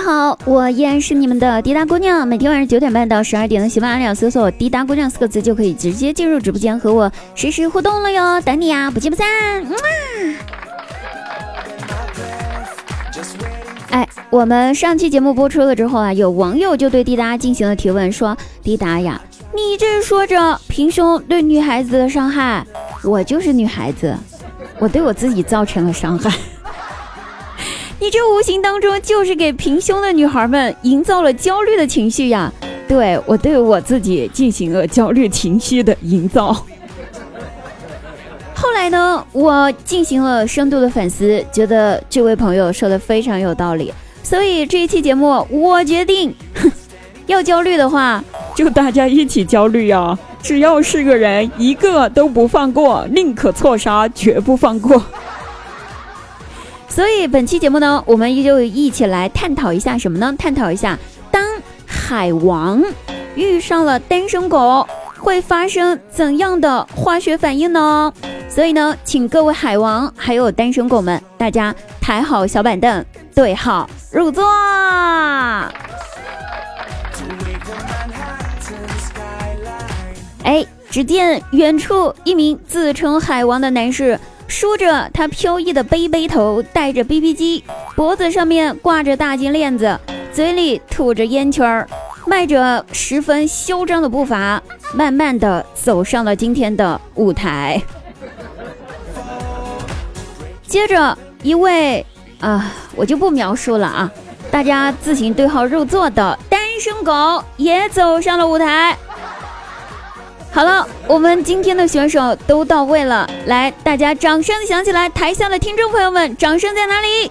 家好，我依然是你们的滴答姑娘。每天晚上九点半到十二点的喜马拉雅搜索“滴答姑娘”四个字，就可以直接进入直播间和我实时互动了哟，等你呀，不见不散。哎，我们上期节目播出了之后啊，有网友就对滴答进行了提问，说：“滴答呀，你这说着平胸对女孩子的伤害，我就是女孩子，我对我自己造成了伤害。”你这无形当中就是给平胸的女孩们营造了焦虑的情绪呀！对我对我自己进行了焦虑情绪的营造。后来呢，我进行了深度的反思，觉得这位朋友说的非常有道理，所以这一期节目我决定，要焦虑的话，就大家一起焦虑呀！只要是个人，一个都不放过，宁可错杀，绝不放过。所以本期节目呢，我们就一起来探讨一下什么呢？探讨一下，当海王遇上了单身狗，会发生怎样的化学反应呢？所以呢，请各位海王还有单身狗们，大家抬好小板凳，对号入座。哎，只见远处一名自称海王的男士。梳着他飘逸的背背头，带着 BB 机，脖子上面挂着大金链子，嘴里吐着烟圈儿，迈着十分嚣张的步伐，慢慢的走上了今天的舞台。接着，一位啊，我就不描述了啊，大家自行对号入座的单身狗也走上了舞台。好了，我们今天的选手都到位了，来，大家掌声响起来！台下的听众朋友们，掌声在哪里？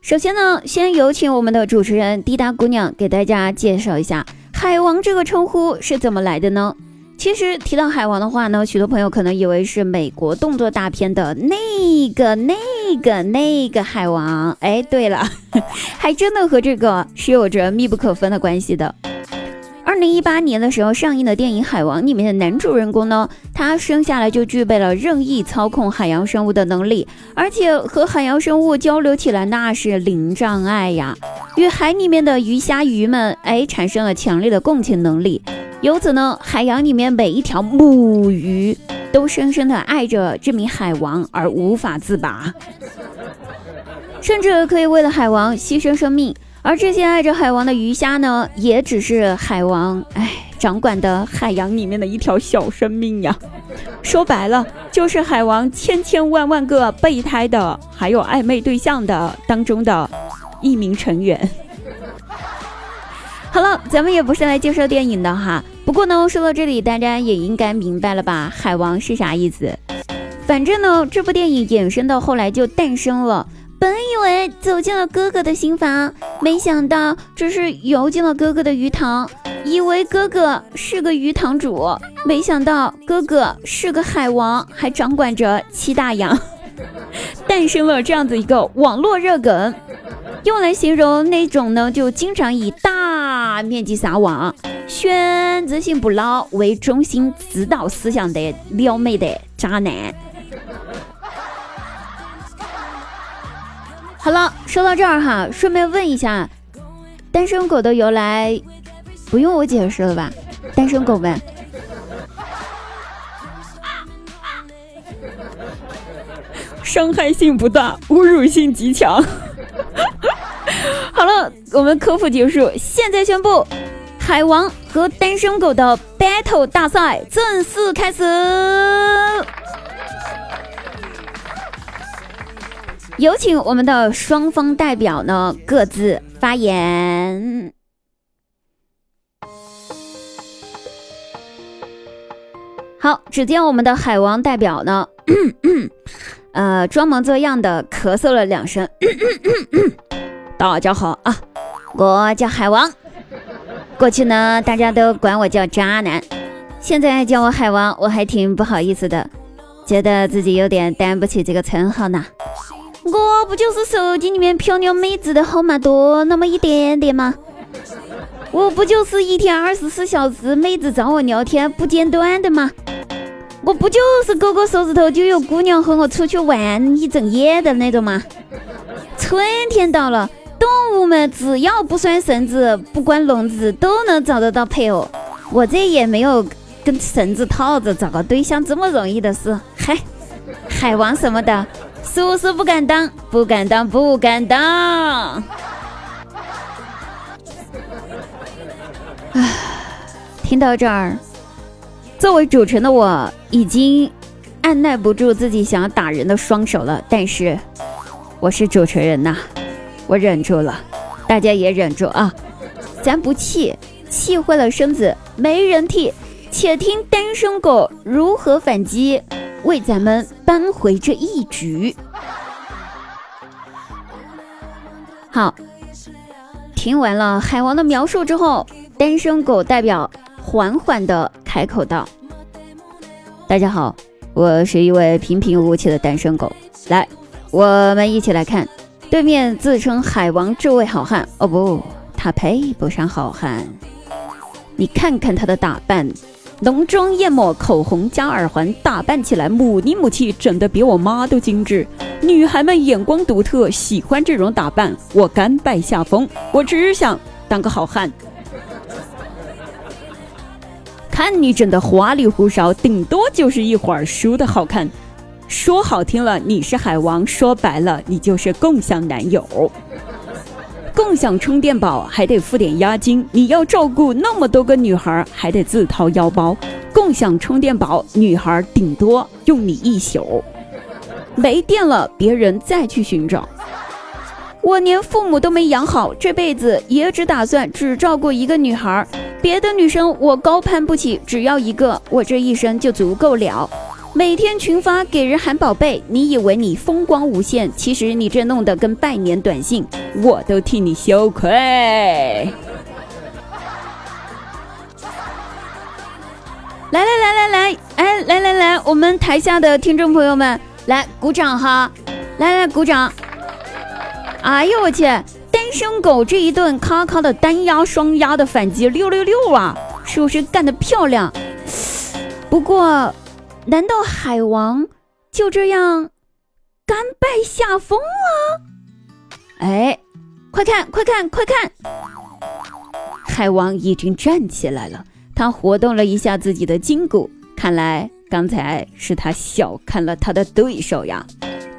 首先呢，先有请我们的主持人滴答姑娘给大家介绍一下“海王”这个称呼是怎么来的呢？其实提到海王的话呢，许多朋友可能以为是美国动作大片的那个、那个、那个海王。哎，对了，还真的和这个是有着密不可分的关系的。二零一八年的时候上映的电影《海王》里面的男主人公呢，他生下来就具备了任意操控海洋生物的能力，而且和海洋生物交流起来那是零障碍呀，与海里面的鱼虾鱼们哎产生了强烈的共情能力。由此呢，海洋里面每一条母鱼都深深的爱着这名海王而无法自拔，甚至可以为了海王牺牲生命。而这些爱着海王的鱼虾呢，也只是海王哎掌管的海洋里面的一条小生命呀。说白了，就是海王千千万万个备胎的还有暧昧对象的当中的一名成员。好了，咱们也不是来介绍电影的哈。不过呢，说到这里，大家也应该明白了吧？海王是啥意思？反正呢，这部电影衍生到后来就诞生了。本以为走进了哥哥的新房，没想到只是游进了哥哥的鱼塘。以为哥哥是个鱼塘主，没想到哥哥是个海王，还掌管着七大洋。诞生了这样子一个网络热梗。用来形容那种呢，就经常以大面积撒网、选择性捕捞为中心指导思想的撩妹的渣男。好了，说到这儿哈，顺便问一下，单身狗的由来不用我解释了吧？单身狗们，伤害性不大，侮辱性极强。好了，我们科普结束，现在宣布，海王和单身狗的 battle 大赛正式开始。有请我们的双方代表呢各自发言。好，只见我们的海王代表呢，呃，装模作样的咳嗽了两声。大家好啊，我叫海王。过去呢，大家都管我叫渣男，现在叫我海王，我还挺不好意思的，觉得自己有点担不起这个称号呢。我不就是手机里面漂亮妹子的号码多那么一点点吗？我不就是一天二十四小时妹子找我聊天不间断的吗？我不就是勾勾手指头就有姑娘和我出去玩一整夜的那种吗？春天到了，动物们只要不拴绳子、不关笼子，都能找得到配偶。我这也没有跟绳子套着找个对象这么容易的事。嗨，海王什么的，苏苏不敢当，不敢当，不敢当。听到这儿。作为主持人的我，已经按耐不住自己想要打人的双手了。但是，我是主持人呐，我忍住了，大家也忍住啊！咱不气，气坏了身子没人替。且听单身狗如何反击，为咱们扳回这一局。好，听完了海王的描述之后，单身狗代表。缓缓地开口道：“大家好，我是一位平平无奇的单身狗。来，我们一起来看对面自称海王这位好汉。哦不，他配不上好汉。你看看他的打扮，浓妆艳抹，口红加耳环，打扮起来母里母气，整得比我妈都精致。女孩们眼光独特，喜欢这种打扮。我甘拜下风，我只想当个好汉。”看你整的花里胡哨，顶多就是一会儿输的好看。说好听了你是海王，说白了你就是共享男友。共享充电宝还得付点押金，你要照顾那么多个女孩，还得自掏腰包。共享充电宝，女孩顶多用你一宿，没电了别人再去寻找。我连父母都没养好，这辈子也只打算只照顾一个女孩，别的女生我高攀不起，只要一个，我这一生就足够了。每天群发给人喊宝贝，你以为你风光无限，其实你这弄得跟拜年短信，我都替你羞愧。来来来来来，哎，来来来，我们台下的听众朋友们，来鼓掌哈，来来鼓掌。哎呦我去！单身狗这一顿咔咔的单压双压的反击，六六六啊！是不是干得漂亮？不过，难道海王就这样甘拜下风了？哎，快看快看快看！海王已经站起来了，他活动了一下自己的筋骨，看来刚才是他小看了他的对手呀，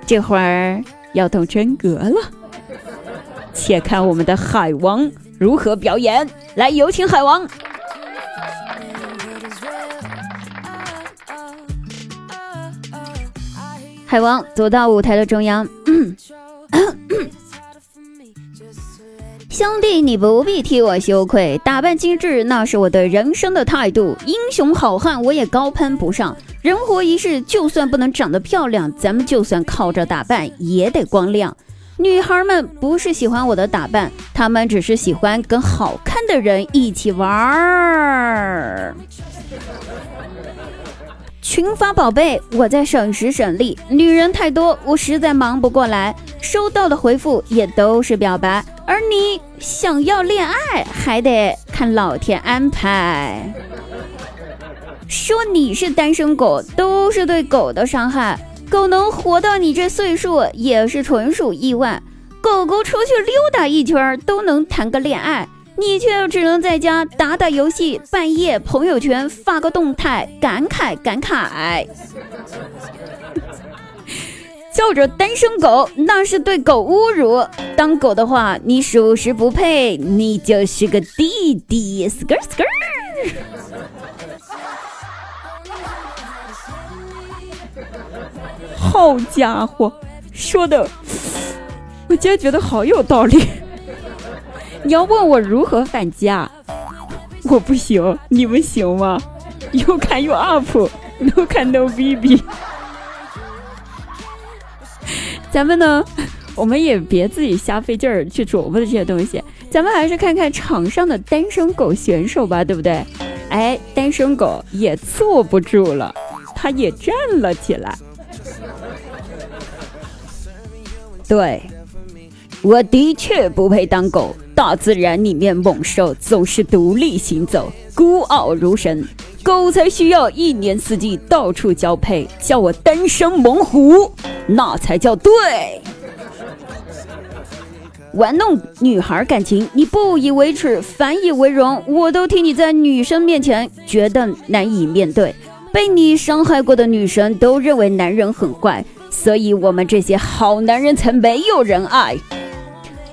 这会儿要动真格了。且看我们的海王如何表演，来有请海王。海王走到舞台的中央，兄弟，你不必替我羞愧，打扮精致那是我对人生的态度。英雄好汉我也高攀不上，人活一世，就算不能长得漂亮，咱们就算靠着打扮也得光亮。女孩们不是喜欢我的打扮，她们只是喜欢跟好看的人一起玩儿。群发宝贝，我在省时省力，女人太多，我实在忙不过来。收到的回复也都是表白，而你想要恋爱，还得看老天安排。说你是单身狗，都是对狗的伤害。狗能活到你这岁数也是纯属意外。狗狗出去溜达一圈都能谈个恋爱，你却只能在家打打游戏，半夜朋友圈发个动态，感慨感慨。叫着单身狗，那是对狗侮辱。当狗的话，你属实不配，你就是个弟弟。skr skr。好家伙，说的我竟然觉得好有道理。你要问我如何反击啊？我不行，你们行吗？又看又 up，no 看 no bb。咱们呢，我们也别自己瞎费劲儿去琢磨这些东西，咱们还是看看场上的单身狗选手吧，对不对？哎，单身狗也坐不住了，他也站了起来。对，我的确不配当狗。大自然里面猛兽总是独立行走，孤傲如神。狗才需要一年四季到处交配，叫我单身猛虎，那才叫对。玩弄女孩感情，你不以为耻，反以为荣，我都替你在女生面前觉得难以面对。被你伤害过的女生都认为男人很怪，所以我们这些好男人才没有人爱。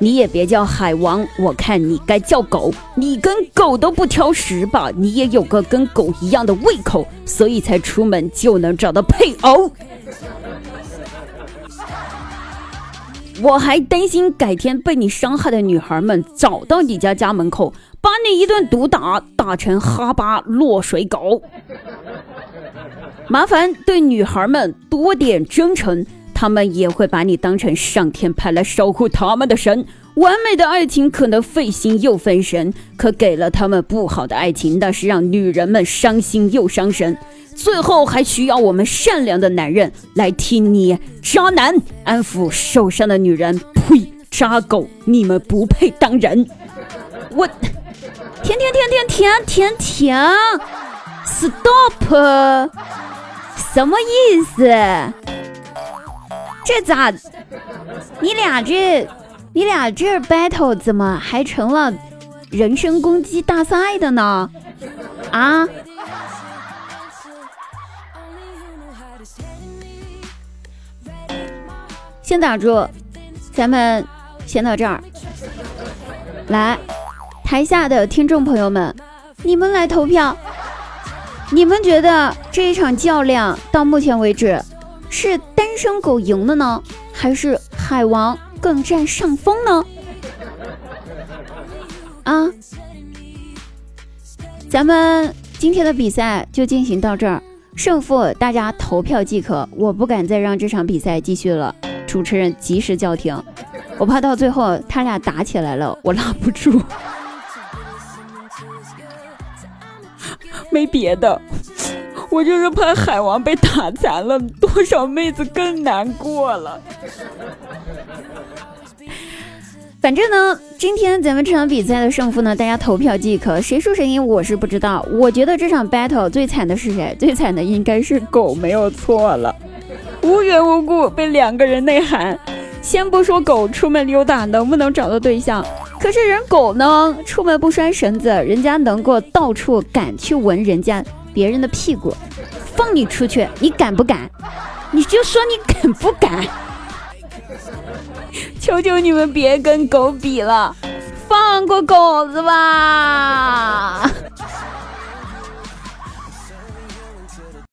你也别叫海王，我看你该叫狗。你跟狗都不挑食吧？你也有个跟狗一样的胃口，所以才出门就能找到配偶。我还担心改天被你伤害的女孩们找到你家家门口，把你一顿毒打，打成哈巴落水狗。麻烦对女孩们多点真诚，他们也会把你当成上天派来守护他们的神。完美的爱情可能费心又分神，可给了他们不好的爱情，那是让女人们伤心又伤神。最后还需要我们善良的男人来替你渣男安抚受伤的女人。呸！渣狗，你们不配当人。我，停停停停停停停！Stop！什么意思？这咋？你俩这，你俩这 battle 怎么还成了人身攻击大赛的呢？啊？先打住，咱们先到这儿。来，台下的听众朋友们，你们来投票。你们觉得这一场较量到目前为止是单身狗赢了呢，还是海王更占上风呢？啊，咱们今天的比赛就进行到这儿，胜负大家投票即可。我不敢再让这场比赛继续了。主持人及时叫停，我怕到最后他俩打起来了，我拉不住。没别的，我就是怕海王被打残了，多少妹子更难过了。反正呢，今天咱们这场比赛的胜负呢，大家投票即可，谁输谁赢我是不知道。我觉得这场 battle 最惨的是谁？最惨的应该是狗，没有错了。无缘无故被两个人内涵，先不说狗出门溜达能不能找到对象，可是人狗呢，出门不拴绳子，人家能够到处敢去闻人家别人的屁股，放你出去，你敢不敢？你就说你敢不敢？求求你们别跟狗比了，放过狗子吧。